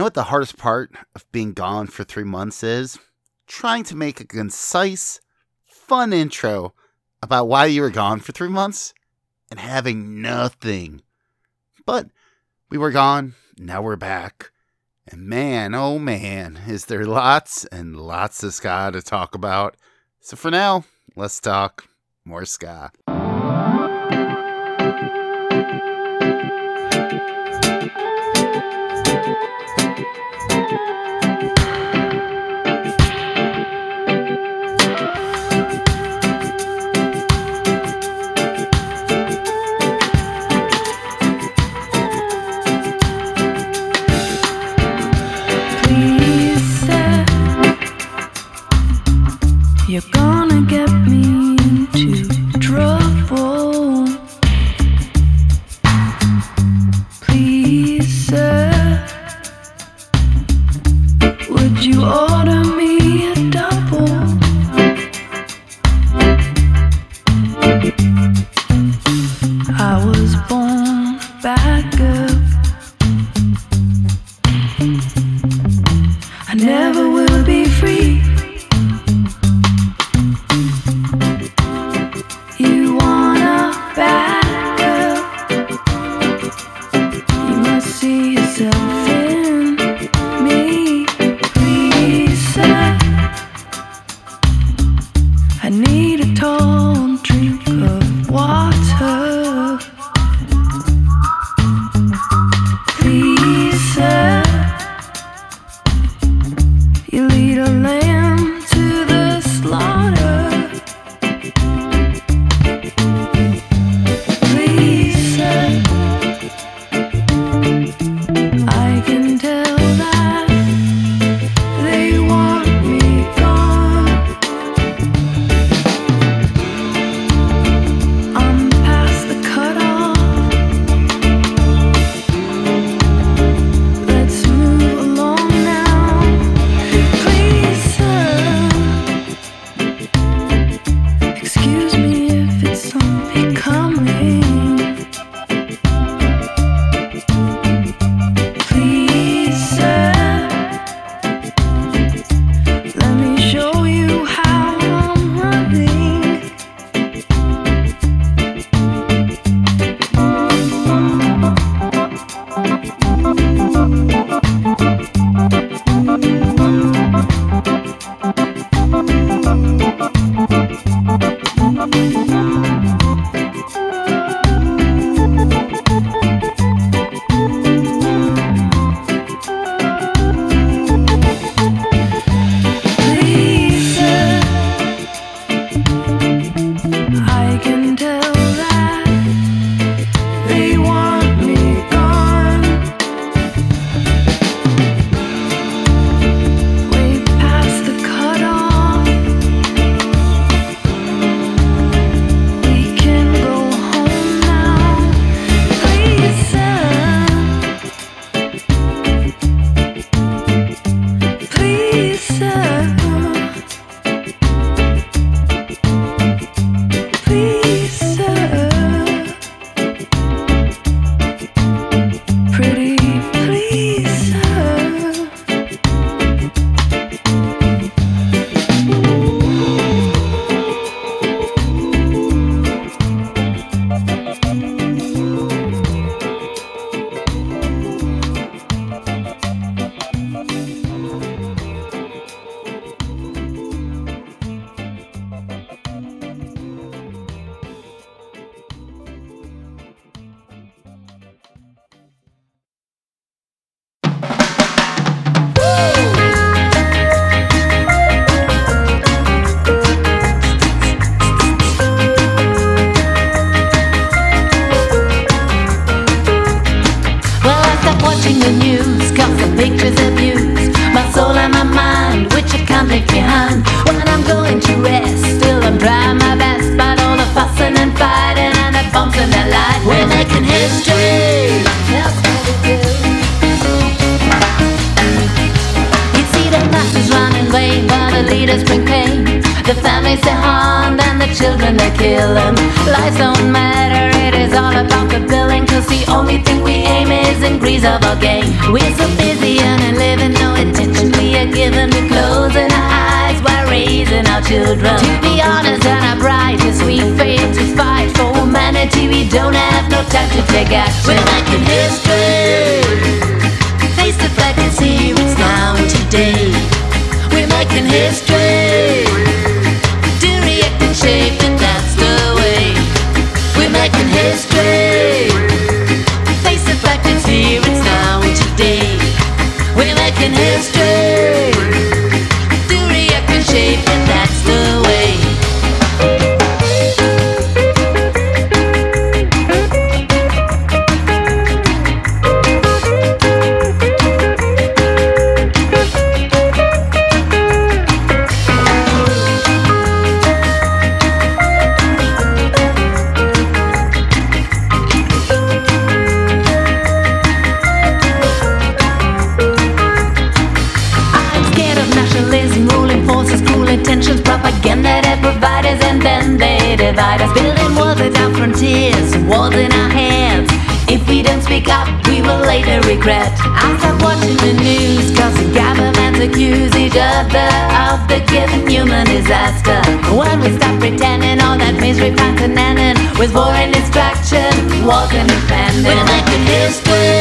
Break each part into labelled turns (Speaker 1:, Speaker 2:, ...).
Speaker 1: know what the hardest part of being gone for three months is? Trying to make a concise, fun intro about why you were gone for three months and having nothing. But we were gone, now we're back. And man, oh man, is there lots and lots of ska to talk about. So for now, let's talk more ska.
Speaker 2: children.
Speaker 3: To be honest and upright, yes, we fail to fight for humanity. We don't have no time to take action. We're making history. Face the fact and see what's now and today. We're making history. regret. I stop watching the news, cause the governments accuse each other of the given human disaster. When we stop pretending all that misery continent with war and destruction, war can defend it. We're making history.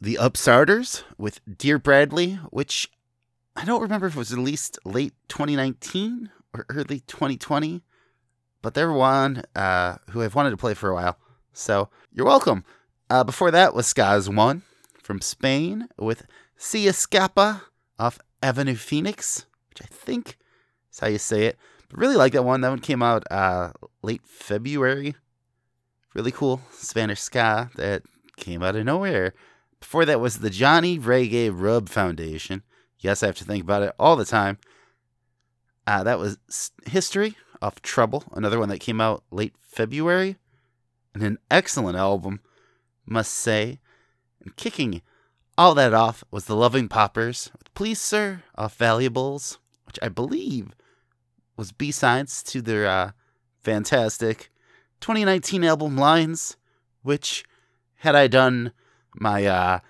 Speaker 3: The
Speaker 4: Upstarters with Dear Bradley, which I don't remember if it was released late 2019 or early 2020, but they're one uh, who I've wanted to play for a while. So you're welcome. Uh, before that was Skaz One from Spain with Si Escapa off Avenue Phoenix, which I think is how you say it. But really like that one. That one came out uh, late February. Really cool Spanish ska that came out of nowhere. Before that was the Johnny Reggae Rub Foundation. Yes, I have to think about it all the time. Uh, that was History of Trouble, another one that came out late February. And an excellent album, must say. And kicking all that off was the Loving Poppers with Please Sir off Valuables, which I believe was B sides to their uh, fantastic 2019 album Lines, which, had I done my uh,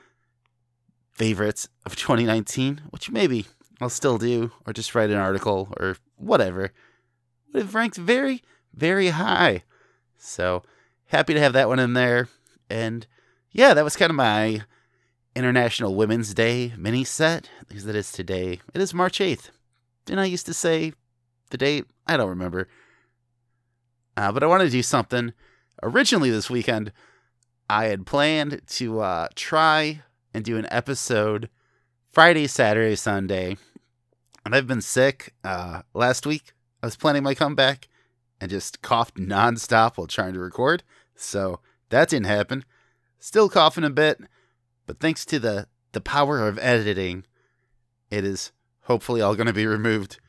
Speaker 4: favorites of 2019, which maybe I'll still do, or just write an article or whatever, would have ranked very, very high. So happy to have that one in there. And yeah, that was kind of my International Women's Day mini set, because it is today. It is March 8th. Didn't I used to say the date? I don't remember. Uh, but I want to do something. Originally this weekend, I had planned to uh, try and do an episode Friday, Saturday, Sunday. And I've been sick. Uh, last week, I was planning my comeback and just coughed nonstop while trying to record. So that didn't happen. Still coughing a bit, but thanks to the, the power of editing, it is hopefully all going to be removed.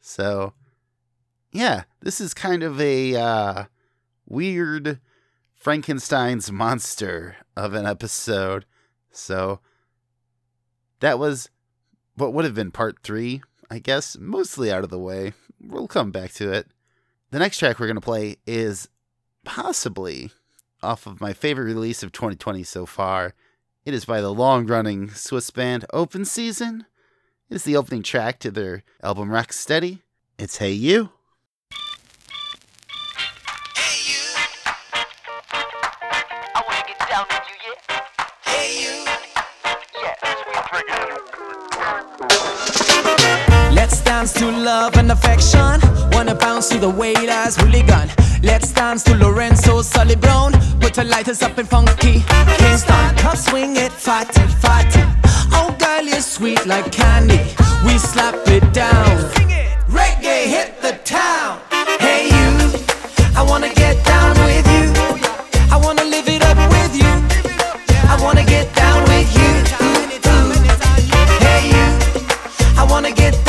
Speaker 4: So, yeah, this is kind of a uh, weird Frankenstein's monster of an episode. So, that was what would have been part three, I guess, mostly out of the way. We'll come back to it. The next track we're going to play is possibly off of my favorite release of 2020 so far. It is by the long running Swiss band Open Season. It is the opening track to their album Rock Steady. It's Hey You.
Speaker 5: Dance to love and affection. Wanna bounce to the wailers, hooligan. Let's dance to Lorenzo Sully Brown. Put the lighters up in funky Kingston. Come swing it, fatty, fatty. Oh, girl, you're sweet like candy. We slap it down. Reggae hit the town. Hey, you. I wanna get down with you. I wanna live it up with you. I wanna get down with you. Hey, you. I wanna get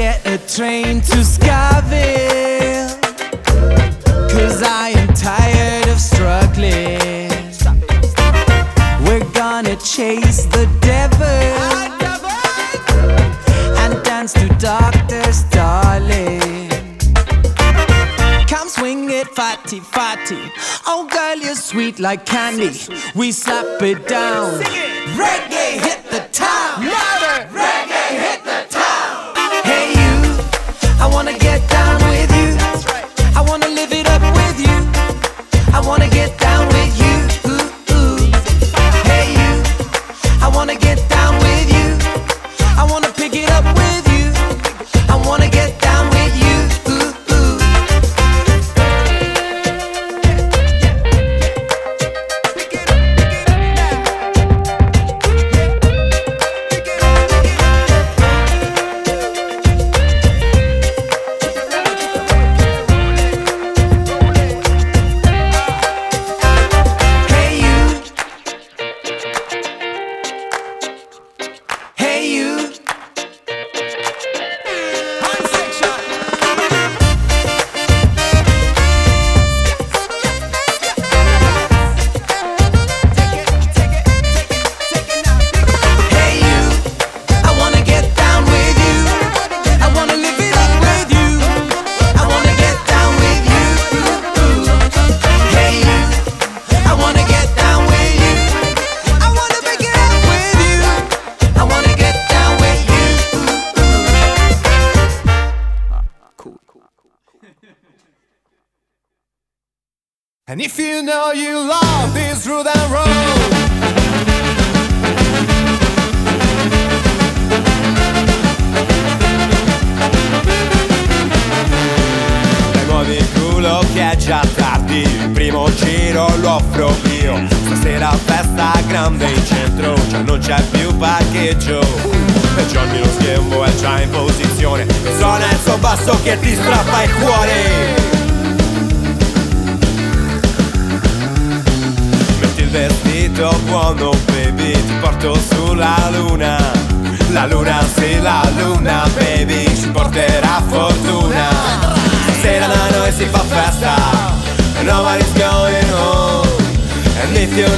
Speaker 5: get a train to Skyville. Cause I am tired of struggling. We're gonna chase the devil and dance to Doctor's darling. Come swing it, fatty, fatty. Oh, girl, you're sweet like candy. We slap it down. Reggae hit the town.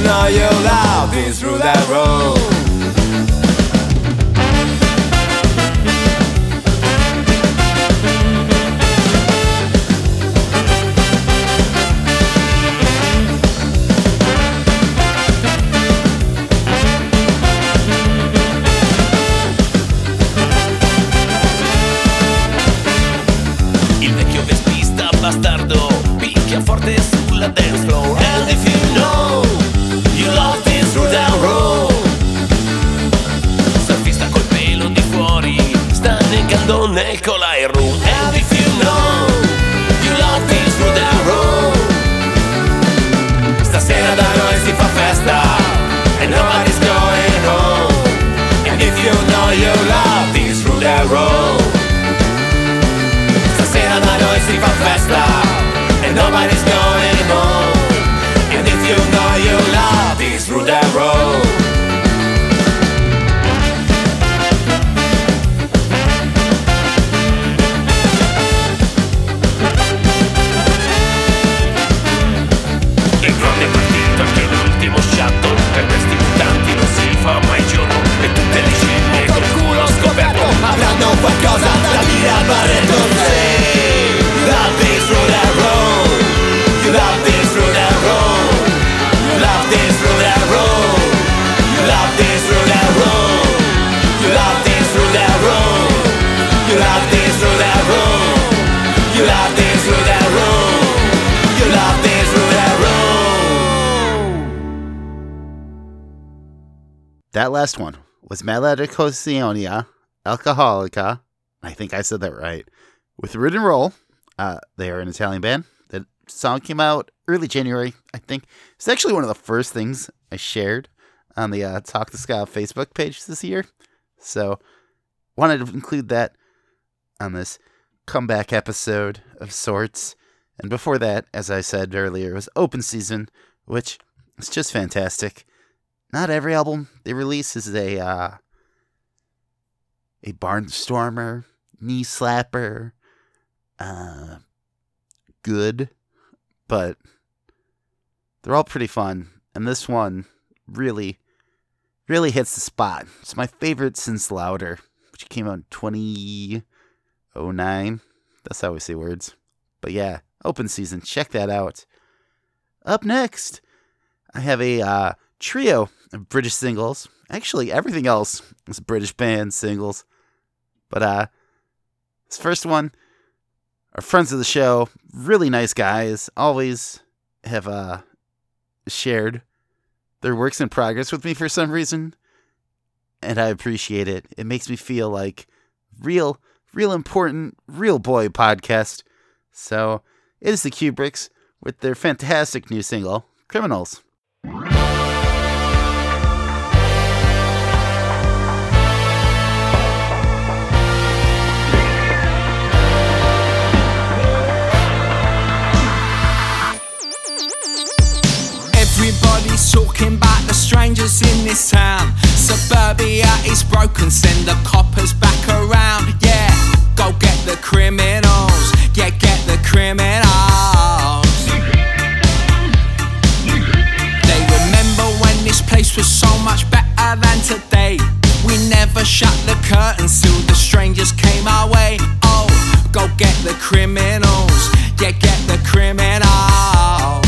Speaker 6: Know you love this road and road
Speaker 4: last one was Maleducazione Alcolica. I think I said that right. With Root and Roll. Uh, they are an Italian band. That song came out early January, I think. It's actually one of the first things I shared on the uh, Talk to Scott Facebook page this year. So, wanted to include that on this comeback episode of sorts. And before that, as I said earlier, was Open Season, which is just fantastic not every album they release is a uh, a barnstormer, knee slapper, uh, good, but they're all pretty fun. And this one really, really hits the spot. It's my favorite since Louder, which came out in 2009. That's how we say words. But yeah, open season. Check that out. Up next, I have a uh, trio of British singles. Actually, everything else is British band singles. But uh, this first one are friends of the show, really nice guys. Always have uh shared their works in progress with me for some reason, and I appreciate it. It makes me feel like real, real important, real boy podcast. So it is the Kubricks with their fantastic new single, "Criminals."
Speaker 6: Talking about the strangers in this town. Suburbia is broken, send the coppers back around. Yeah, go get the criminals. Yeah, get the criminals. They remember when this place was so much better than today. We never shut the curtains till the strangers came our way. Oh, go get the criminals. Yeah, get the criminals.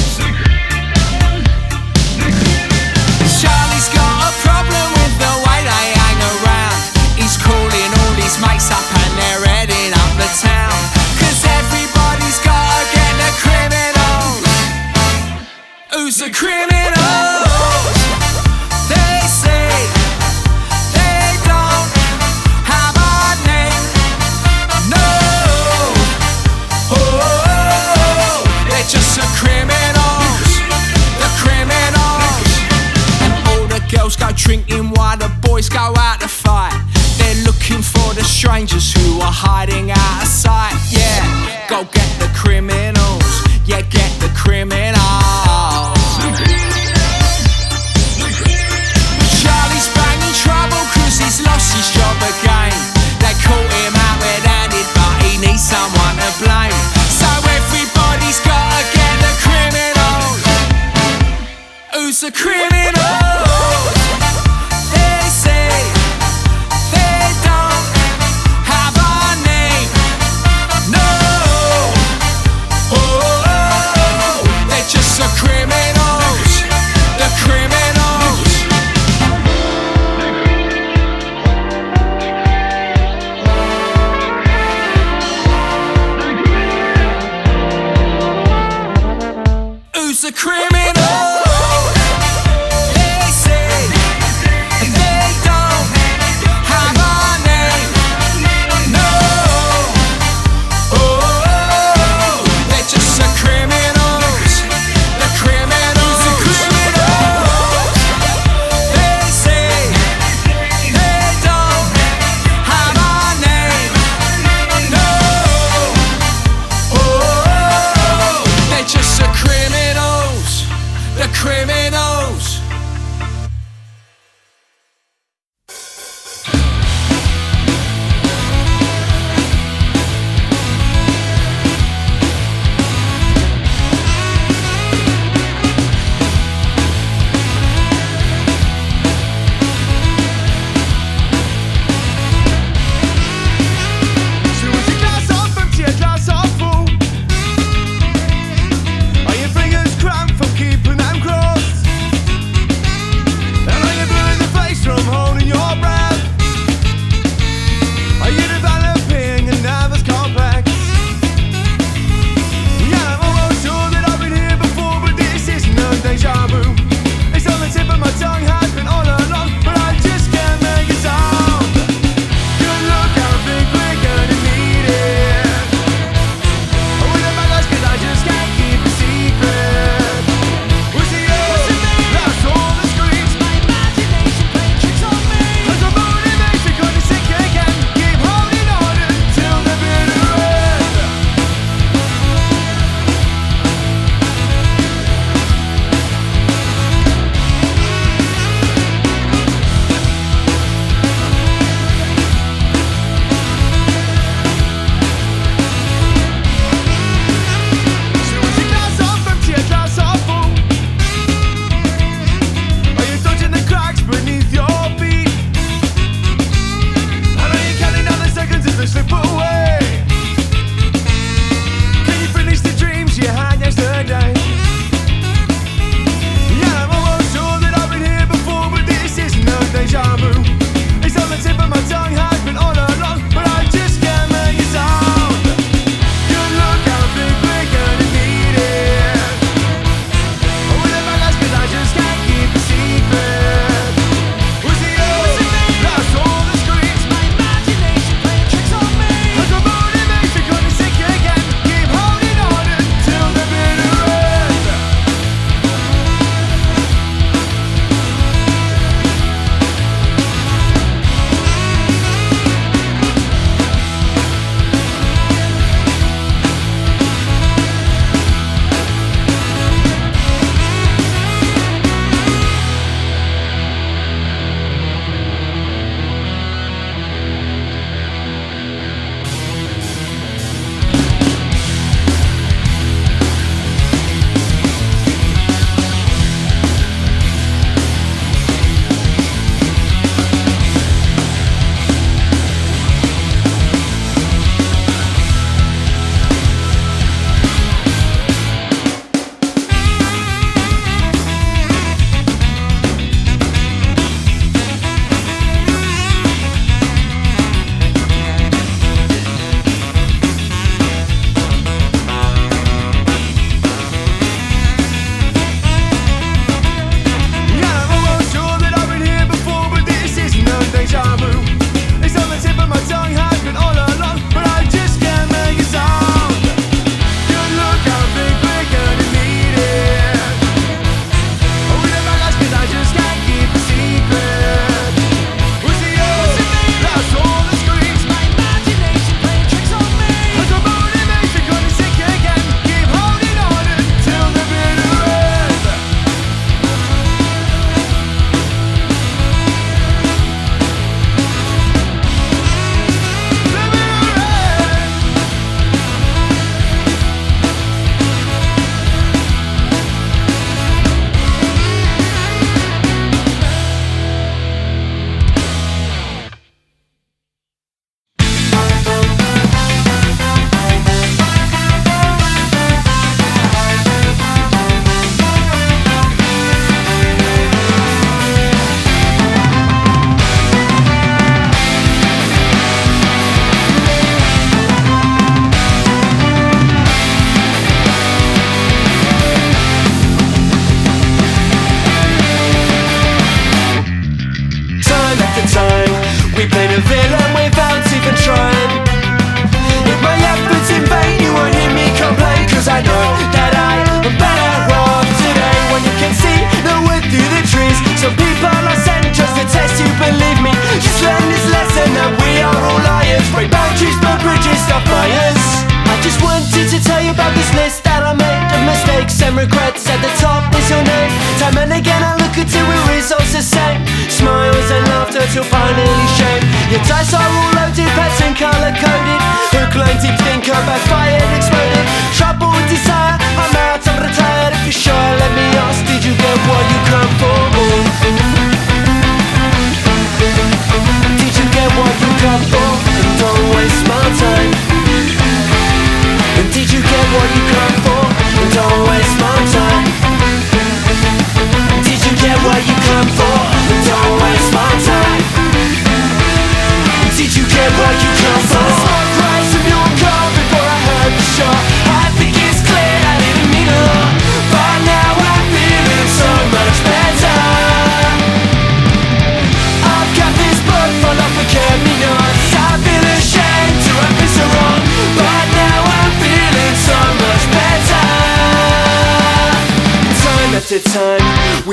Speaker 5: who are hiding out of sight. Yeah, go get the criminal.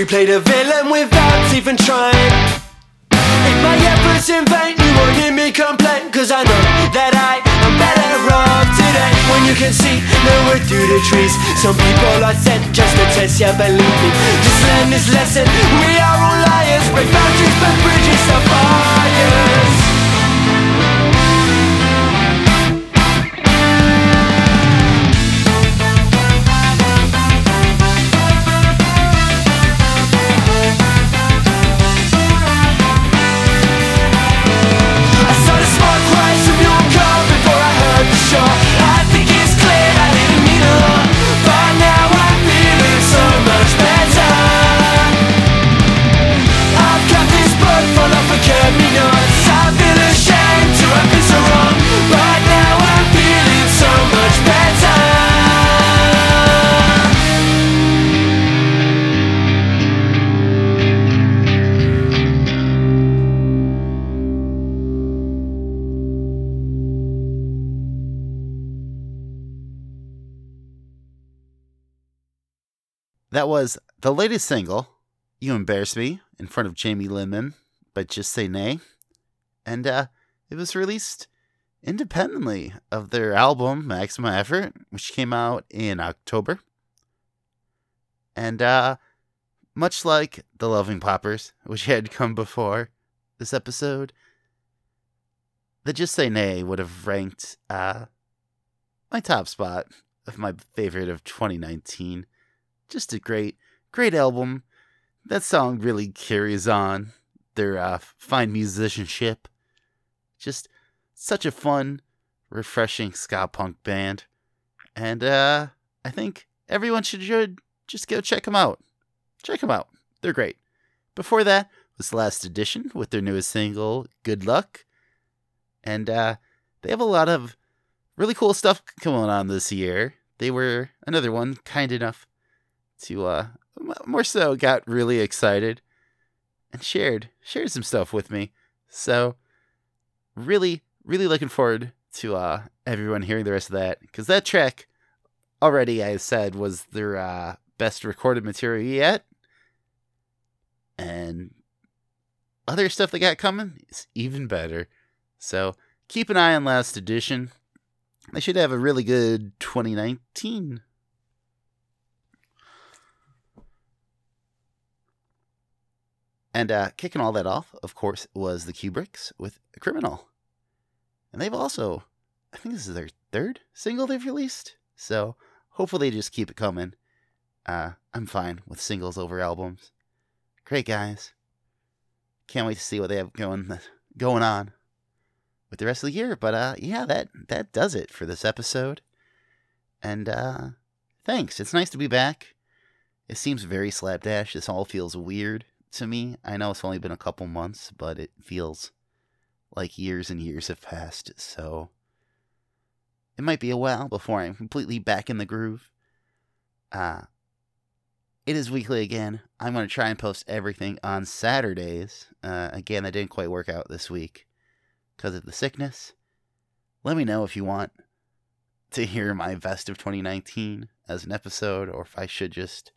Speaker 7: We played a villain without even trying. If my efforts in vain, you won't hear me complain Cause I know that I am better off today. When you can see wood through the trees. Some people are sent just to test, yeah, believe me. Just learn this lesson, we are all liars. Break boundaries, burn bridges, start fires
Speaker 4: That was the latest single, You Embarrass Me, in front of Jamie Lenman, but Just Say Nay. And uh, it was released independently of their album, Maximum Effort, which came out in October. And uh, much like The Loving Poppers, which had come before this episode, the Just Say Nay would have ranked uh, my top spot of my favorite of 2019 just a great, great album. That song really carries on their uh, fine musicianship. Just such a fun, refreshing ska punk band, and uh, I think everyone should, should just go check them out. Check them out; they're great. Before that was the Last Edition with their newest single, "Good Luck," and uh, they have a lot of really cool stuff going on this year. They were another one kind enough to uh more so got really excited and shared shared some stuff with me. So really really looking forward to uh everyone hearing the rest of that cuz that track already I said was their uh best recorded material yet. And other stuff they got coming is even better. So keep an eye on last edition. They should have a really good 2019 And uh, kicking all that off, of course, was the Kubricks with Criminal. And they've also, I think this is their third single they've released. So hopefully they just keep it coming. Uh, I'm fine with singles over albums. Great guys. Can't wait to see what they have going going on with the rest of the year. But uh, yeah, that that does it for this episode. And uh, thanks. It's nice to be back. It seems very slapdash. This all feels weird to me. I know it's only been a couple months, but it feels like years and years have passed. So it might be a while before I'm completely back in the groove. Uh, it is weekly again. I'm going to try and post everything on Saturdays. Uh, again, that didn't quite work out this week because of the sickness. Let me know if you want to hear my best of 2019 as an episode or if I should just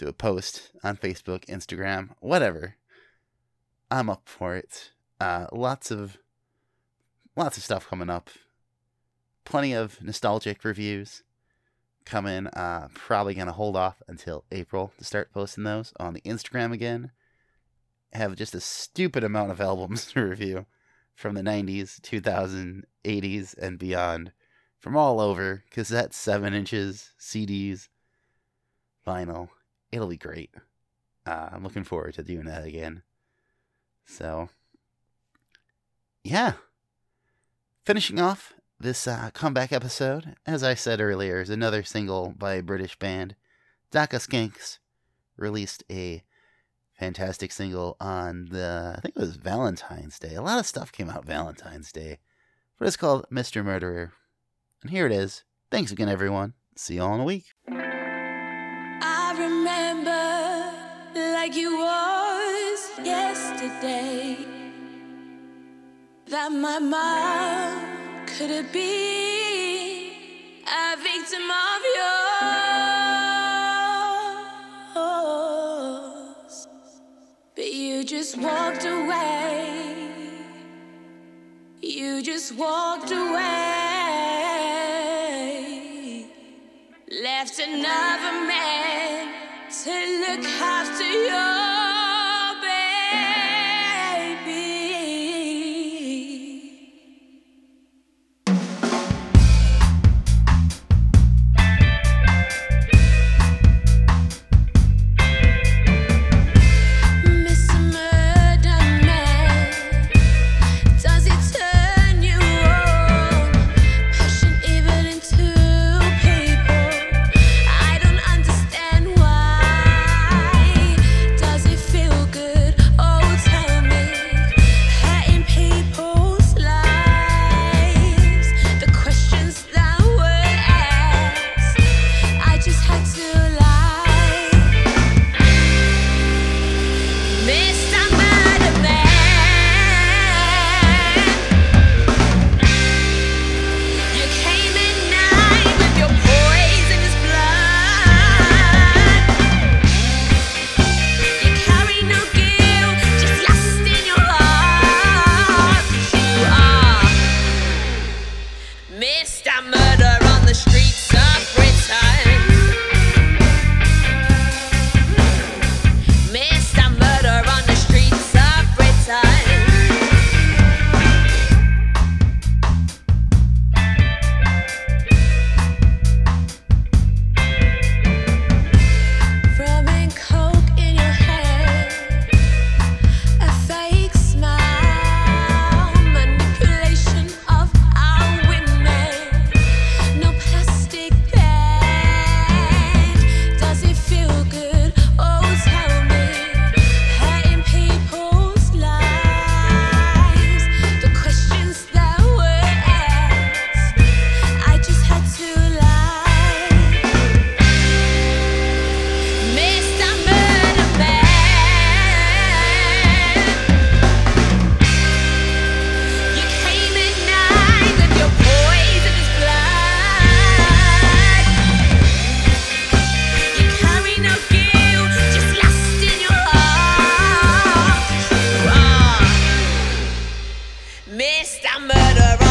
Speaker 4: do a post on Facebook, Instagram, whatever. I'm up for it. Uh, lots of lots of stuff coming up. Plenty of nostalgic reviews. coming. Uh, probably gonna hold off until April to start posting those on the Instagram again. Have just a stupid amount of albums to review from the 90s, 2000s, 80s, and beyond from all over cassette, 7 inches, CDs, vinyl. It'll be great. Uh, I'm looking forward to doing that again. So, yeah. Finishing off this uh, comeback episode, as I said earlier, is another single by a British band. Daka Skanks released a fantastic single on the, I think it was Valentine's Day. A lot of stuff came out Valentine's Day. But it's called Mr. Murderer. And here it is. Thanks again, everyone. See you all in a week.
Speaker 8: Like it was yesterday. That my mom could have been a victim of yours, but you just walked away. You just walked away. Left another man to look after you. Mr. Murderer.